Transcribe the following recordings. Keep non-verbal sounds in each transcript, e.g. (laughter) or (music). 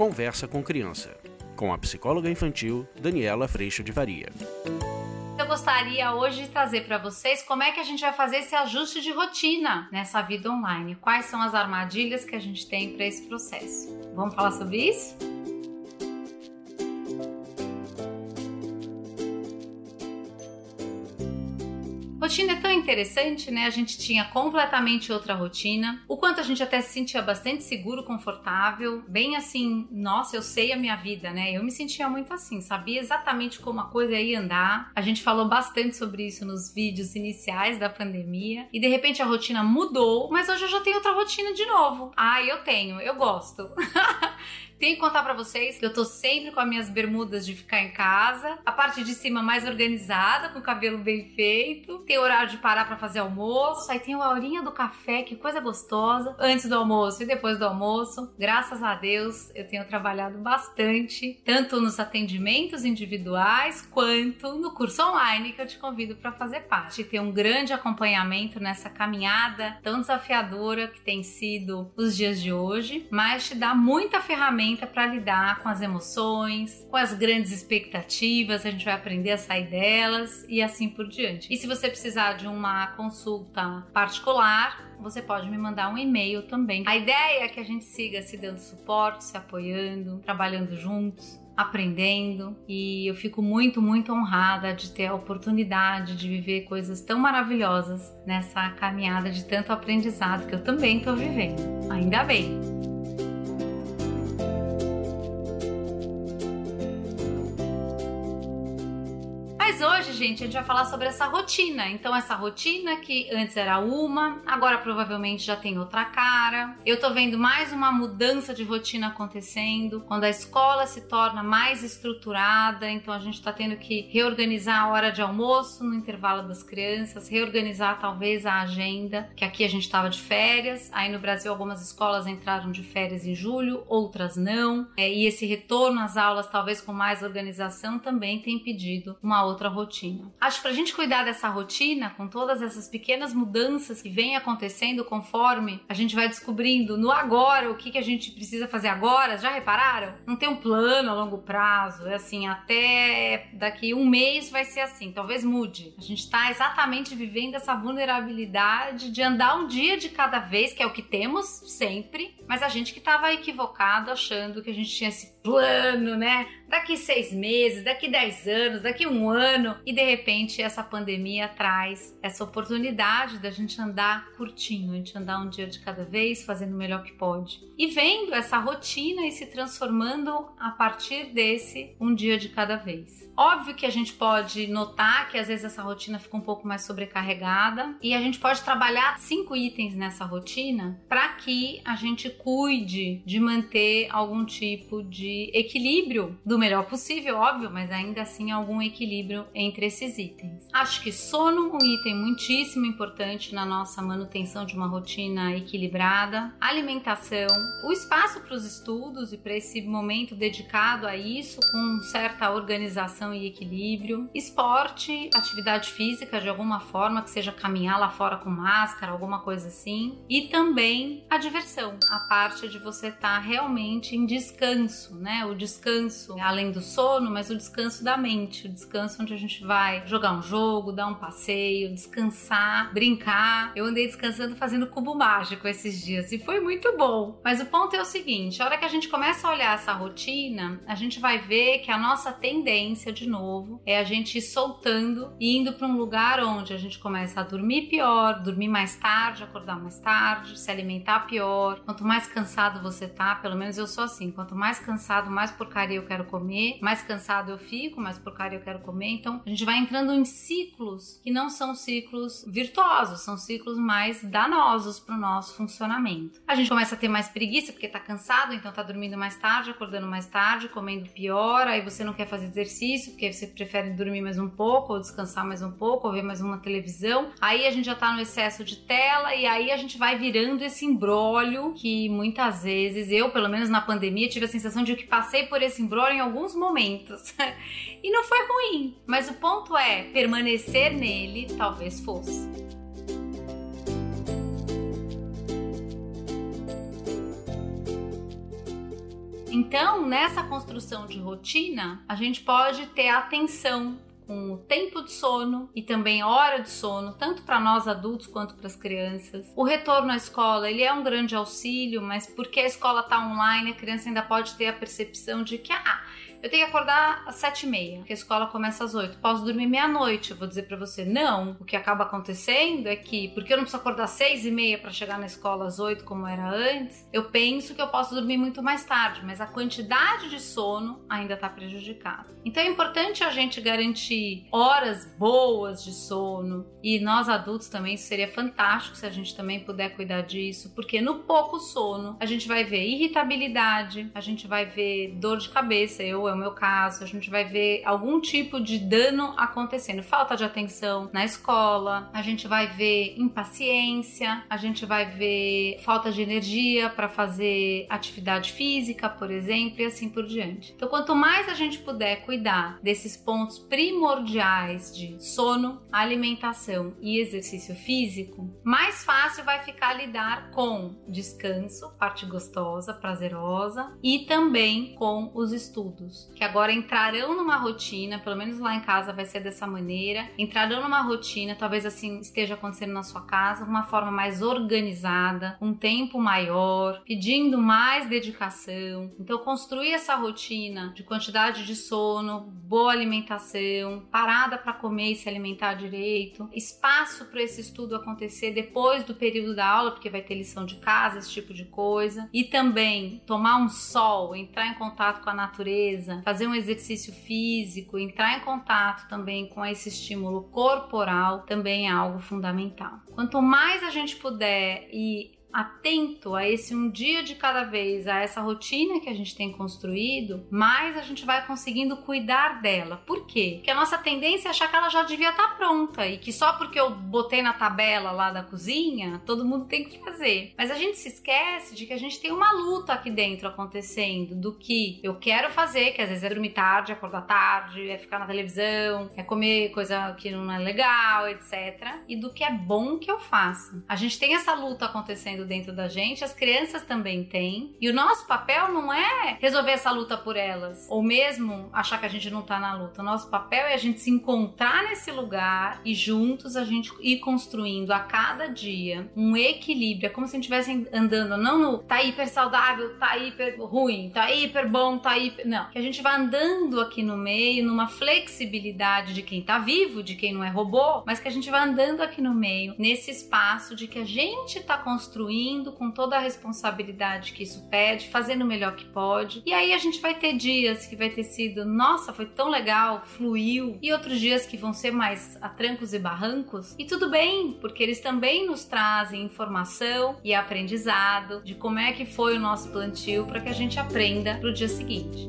Conversa com Criança, com a psicóloga infantil Daniela Freixo de Varia. Eu gostaria hoje de trazer para vocês como é que a gente vai fazer esse ajuste de rotina nessa vida online. Quais são as armadilhas que a gente tem para esse processo? Vamos falar sobre isso? Rotina é tão interessante, né? A gente tinha completamente outra rotina. O quanto a gente até se sentia bastante seguro, confortável, bem assim, nossa, eu sei a minha vida, né? Eu me sentia muito assim, sabia exatamente como a coisa ia andar. A gente falou bastante sobre isso nos vídeos iniciais da pandemia e de repente a rotina mudou, mas hoje eu já tenho outra rotina de novo. Ah, eu tenho, eu gosto. (laughs) Tenho que contar para vocês que eu tô sempre com as minhas bermudas de ficar em casa, a parte de cima mais organizada, com o cabelo bem feito, tem horário de parar para fazer almoço, aí tem a horinha do café, que coisa gostosa, antes do almoço e depois do almoço. Graças a Deus, eu tenho trabalhado bastante, tanto nos atendimentos individuais quanto no curso online que eu te convido para fazer parte. Ter um grande acompanhamento nessa caminhada tão desafiadora que tem sido os dias de hoje, mas te dá muita ferramenta ferramenta para lidar com as emoções, com as grandes expectativas, a gente vai aprender a sair delas e assim por diante. E se você precisar de uma consulta particular, você pode me mandar um e-mail também. A ideia é que a gente siga se dando suporte, se apoiando, trabalhando juntos aprendendo e eu fico muito, muito honrada de ter a oportunidade de viver coisas tão maravilhosas nessa caminhada de tanto aprendizado que eu também estou vivendo. Ainda bem! Gente, a gente vai falar sobre essa rotina. Então, essa rotina que antes era uma, agora provavelmente já tem outra cara. Eu tô vendo mais uma mudança de rotina acontecendo, quando a escola se torna mais estruturada, então a gente tá tendo que reorganizar a hora de almoço no intervalo das crianças, reorganizar talvez a agenda, que aqui a gente tava de férias, aí no Brasil algumas escolas entraram de férias em julho, outras não, é, e esse retorno às aulas, talvez com mais organização, também tem pedido uma outra rotina. Acho que para a gente cuidar dessa rotina, com todas essas pequenas mudanças que vêm acontecendo conforme a gente vai descobrindo no agora o que, que a gente precisa fazer agora, já repararam? Não tem um plano a longo prazo, é assim, até daqui um mês vai ser assim, talvez mude. A gente está exatamente vivendo essa vulnerabilidade de andar um dia de cada vez, que é o que temos sempre, mas a gente que estava equivocado achando que a gente tinha esse plano, né? Daqui seis meses, daqui dez anos, daqui um ano, e de repente essa pandemia traz essa oportunidade da gente andar curtinho, a gente andar um dia de cada vez, fazendo o melhor que pode. E vendo essa rotina e se transformando a partir desse um dia de cada vez. Óbvio que a gente pode notar que às vezes essa rotina fica um pouco mais sobrecarregada e a gente pode trabalhar cinco itens nessa rotina para que a gente cuide de manter algum tipo de de equilíbrio do melhor possível, óbvio, mas ainda assim algum equilíbrio entre esses itens. Acho que sono, um item muitíssimo importante na nossa manutenção de uma rotina equilibrada, alimentação, o espaço para os estudos e para esse momento dedicado a isso com certa organização e equilíbrio, esporte, atividade física de alguma forma, que seja caminhar lá fora com máscara, alguma coisa assim, e também a diversão, a parte de você estar tá realmente em descanso, né? O descanso, além do sono, mas o descanso da mente, o descanso onde a gente vai jogar um jogo, dar um passeio, descansar, brincar. Eu andei descansando fazendo cubo mágico esses dias e foi muito bom. Mas o ponto é o seguinte: a hora que a gente começa a olhar essa rotina, a gente vai ver que a nossa tendência, de novo, é a gente ir soltando e indo para um lugar onde a gente começa a dormir pior, dormir mais tarde, acordar mais tarde, se alimentar pior. Quanto mais cansado você tá, pelo menos eu sou assim, quanto mais cansado cansado, mais porcaria eu quero comer, mais cansado eu fico, mais porcaria eu quero comer. Então a gente vai entrando em ciclos que não são ciclos virtuosos, são ciclos mais danosos para o nosso funcionamento. A gente começa a ter mais preguiça porque tá cansado, então tá dormindo mais tarde, acordando mais tarde, comendo pior, aí você não quer fazer exercício porque você prefere dormir mais um pouco, ou descansar mais um pouco, ou ver mais uma televisão. Aí a gente já tá no excesso de tela e aí a gente vai virando esse embrólio que muitas vezes eu, pelo menos na pandemia, tive a sensação de que passei por esse embrulho em alguns momentos. (laughs) e não foi ruim, mas o ponto é, permanecer nele talvez fosse. Então, nessa construção de rotina, a gente pode ter atenção com o tempo de sono e também hora de sono, tanto para nós adultos quanto para as crianças. O retorno à escola, ele é um grande auxílio, mas porque a escola está online, a criança ainda pode ter a percepção de que ah, eu tenho que acordar às sete e meia, porque a escola começa às oito. Posso dormir meia-noite. Eu vou dizer para você, não. O que acaba acontecendo é que, porque eu não preciso acordar às seis e meia para chegar na escola às oito, como era antes, eu penso que eu posso dormir muito mais tarde, mas a quantidade de sono ainda está prejudicada. Então é importante a gente garantir horas boas de sono e nós adultos também seria fantástico se a gente também puder cuidar disso, porque no pouco sono a gente vai ver irritabilidade, a gente vai ver dor de cabeça. Eu é o meu caso, a gente vai ver algum tipo de dano acontecendo, falta de atenção na escola, a gente vai ver impaciência, a gente vai ver falta de energia para fazer atividade física, por exemplo, e assim por diante. Então, quanto mais a gente puder cuidar desses pontos primordiais de sono, alimentação e exercício físico, mais fácil vai ficar lidar com descanso, parte gostosa, prazerosa, e também com os estudos que agora entrarão numa rotina, pelo menos lá em casa vai ser dessa maneira, entrarão numa rotina, talvez assim esteja acontecendo na sua casa, uma forma mais organizada, um tempo maior, pedindo mais dedicação. Então, construir essa rotina de quantidade de sono, boa alimentação, parada para comer e se alimentar direito, espaço para esse estudo acontecer depois do período da aula, porque vai ter lição de casa, esse tipo de coisa, e também tomar um sol, entrar em contato com a natureza fazer um exercício físico, entrar em contato também com esse estímulo corporal também é algo fundamental. Quanto mais a gente puder ir atento a esse um dia de cada vez, a essa rotina que a gente tem construído, mais a gente vai conseguindo cuidar dela. Por quê? Porque a nossa tendência é achar que ela já devia estar tá pronta e que só porque eu botei na tabela lá da cozinha, todo mundo tem que fazer. Mas a gente se esquece de que a gente tem uma luta aqui dentro acontecendo do que eu quero fazer, que às vezes é dormir tarde, acordar tarde, é ficar na televisão, é comer coisa que não é legal, etc. E do que é bom que eu faça. A gente tem essa luta acontecendo acontecendo dentro da gente, as crianças também têm. E o nosso papel não é resolver essa luta por elas, ou mesmo achar que a gente não tá na luta. O nosso papel é a gente se encontrar nesse lugar e juntos a gente ir construindo a cada dia um equilíbrio. É como se a gente estivesse andando, não no tá hiper saudável, tá hiper ruim, tá hiper bom, tá hiper. Não. Que a gente vai andando aqui no meio, numa flexibilidade de quem tá vivo, de quem não é robô, mas que a gente vai andando aqui no meio, nesse espaço de que a gente tá construindo construindo com toda a responsabilidade que isso pede, fazendo o melhor que pode. E aí a gente vai ter dias que vai ter sido, nossa, foi tão legal, fluiu, e outros dias que vão ser mais a trancos e barrancos. E tudo bem, porque eles também nos trazem informação e aprendizado de como é que foi o nosso plantio para que a gente aprenda para o dia seguinte.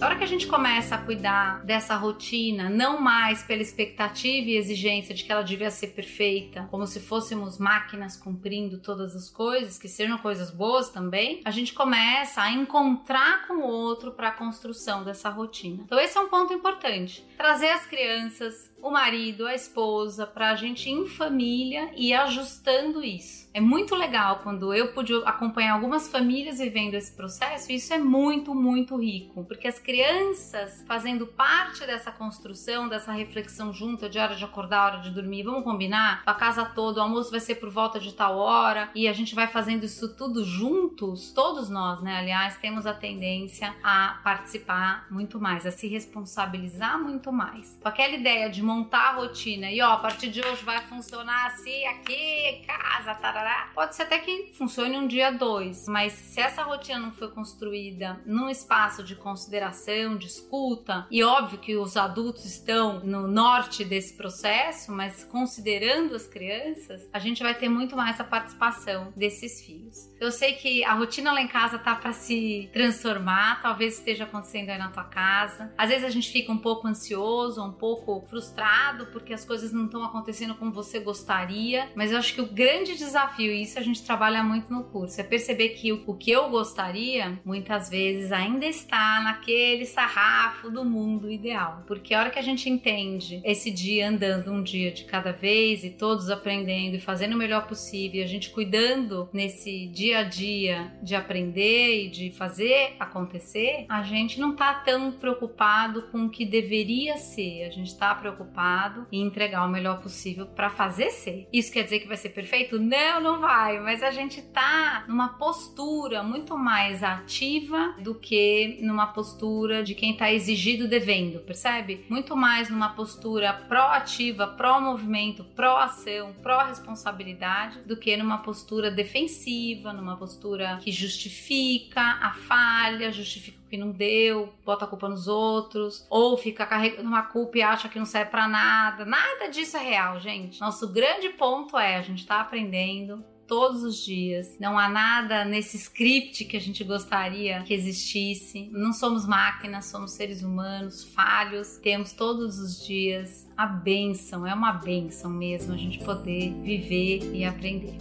A hora que a gente começa a cuidar dessa rotina, não mais pela expectativa e exigência de que ela devia ser perfeita, como se fôssemos máquinas cumprindo todas as coisas, que sejam coisas boas também, a gente começa a encontrar com o outro para a construção dessa rotina. Então, esse é um ponto importante. Trazer as crianças, o marido, a esposa, para a gente em família e ajustando isso. É muito legal quando eu pude acompanhar algumas famílias vivendo esse processo, isso é muito, muito rico, porque as crianças fazendo parte dessa construção, dessa reflexão junta de hora de acordar, hora de dormir, vamos combinar? A casa toda, o almoço vai ser por volta de tal hora, e a gente vai fazendo isso tudo juntos, todos nós, né? Aliás, temos a tendência a participar muito mais, a se responsabilizar muito mais. Com aquela ideia de montar a rotina e ó, a partir de hoje vai funcionar assim, aqui, casa, tarará. Pode ser até que funcione um dia dois, mas se essa rotina não foi construída num espaço de consideração, de escuta, e óbvio que os adultos estão no norte desse processo, mas considerando as crianças, a gente vai ter muito mais a participação desses filhos. Eu sei que a rotina lá em casa tá para se transformar, talvez esteja acontecendo aí na tua casa. Às vezes a gente fica um pouco ansioso, um pouco frustrado porque as coisas não estão acontecendo como você gostaria, mas eu acho que o grande desafio, e isso a gente trabalha muito no curso, é perceber que o, que eu gostaria muitas vezes ainda está naquele sarrafo do mundo ideal. Porque a hora que a gente entende esse dia andando um dia de cada vez e todos aprendendo e fazendo o melhor possível, a gente cuidando nesse dia a dia de aprender e de fazer acontecer, a gente não tá tão preocupado com o que deveria ser. A gente tá preocupado em entregar o melhor possível para fazer ser. Isso quer dizer que vai ser perfeito? Não, não vai, mas a gente tá numa postura muito mais ativa do que numa postura de quem tá exigido devendo, percebe? Muito mais numa postura proativa, pró-movimento, pró-ação, pró-responsabilidade do que numa postura defensiva, numa postura que justifica a falha, justifica que não deu, bota a culpa nos outros, ou fica carregando uma culpa e acha que não serve para nada. Nada disso é real, gente. Nosso grande ponto é a gente tá aprendendo todos os dias. Não há nada nesse script que a gente gostaria que existisse. Não somos máquinas, somos seres humanos, falhos. Temos todos os dias a benção, é uma benção mesmo a gente poder viver e aprender.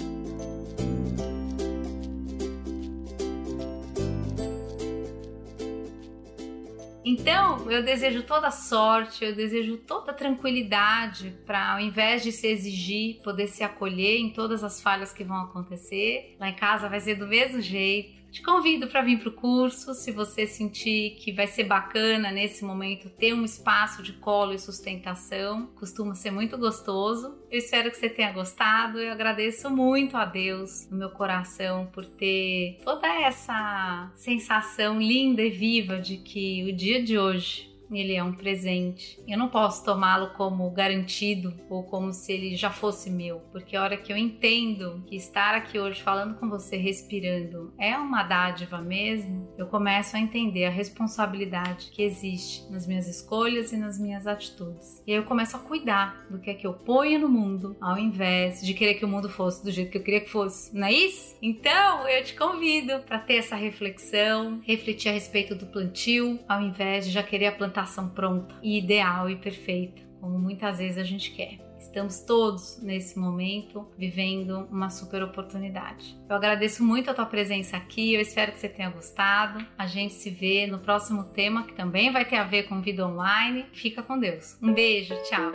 Então, eu desejo toda sorte, eu desejo toda tranquilidade para, ao invés de se exigir, poder se acolher em todas as falhas que vão acontecer. Lá em casa vai ser do mesmo jeito. Te convido para vir para o curso, se você sentir que vai ser bacana nesse momento ter um espaço de colo e sustentação, costuma ser muito gostoso. Eu espero que você tenha gostado. Eu agradeço muito a Deus no meu coração por ter toda essa sensação linda e viva de que o dia de hoje ele é um presente. Eu não posso tomá-lo como garantido ou como se ele já fosse meu, porque a hora que eu entendo que estar aqui hoje falando com você, respirando, é uma dádiva mesmo, eu começo a entender a responsabilidade que existe nas minhas escolhas e nas minhas atitudes. E aí eu começo a cuidar do que é que eu ponho no mundo, ao invés de querer que o mundo fosse do jeito que eu queria que fosse. Não é isso? Então eu te convido para ter essa reflexão, refletir a respeito do plantio, ao invés de já querer a plantação pronta e ideal e perfeita, como muitas vezes a gente quer. Estamos todos nesse momento vivendo uma super oportunidade. Eu agradeço muito a tua presença aqui, eu espero que você tenha gostado. A gente se vê no próximo tema que também vai ter a ver com vida online. Fica com Deus. Um beijo, tchau.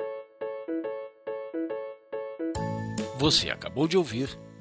Você acabou de ouvir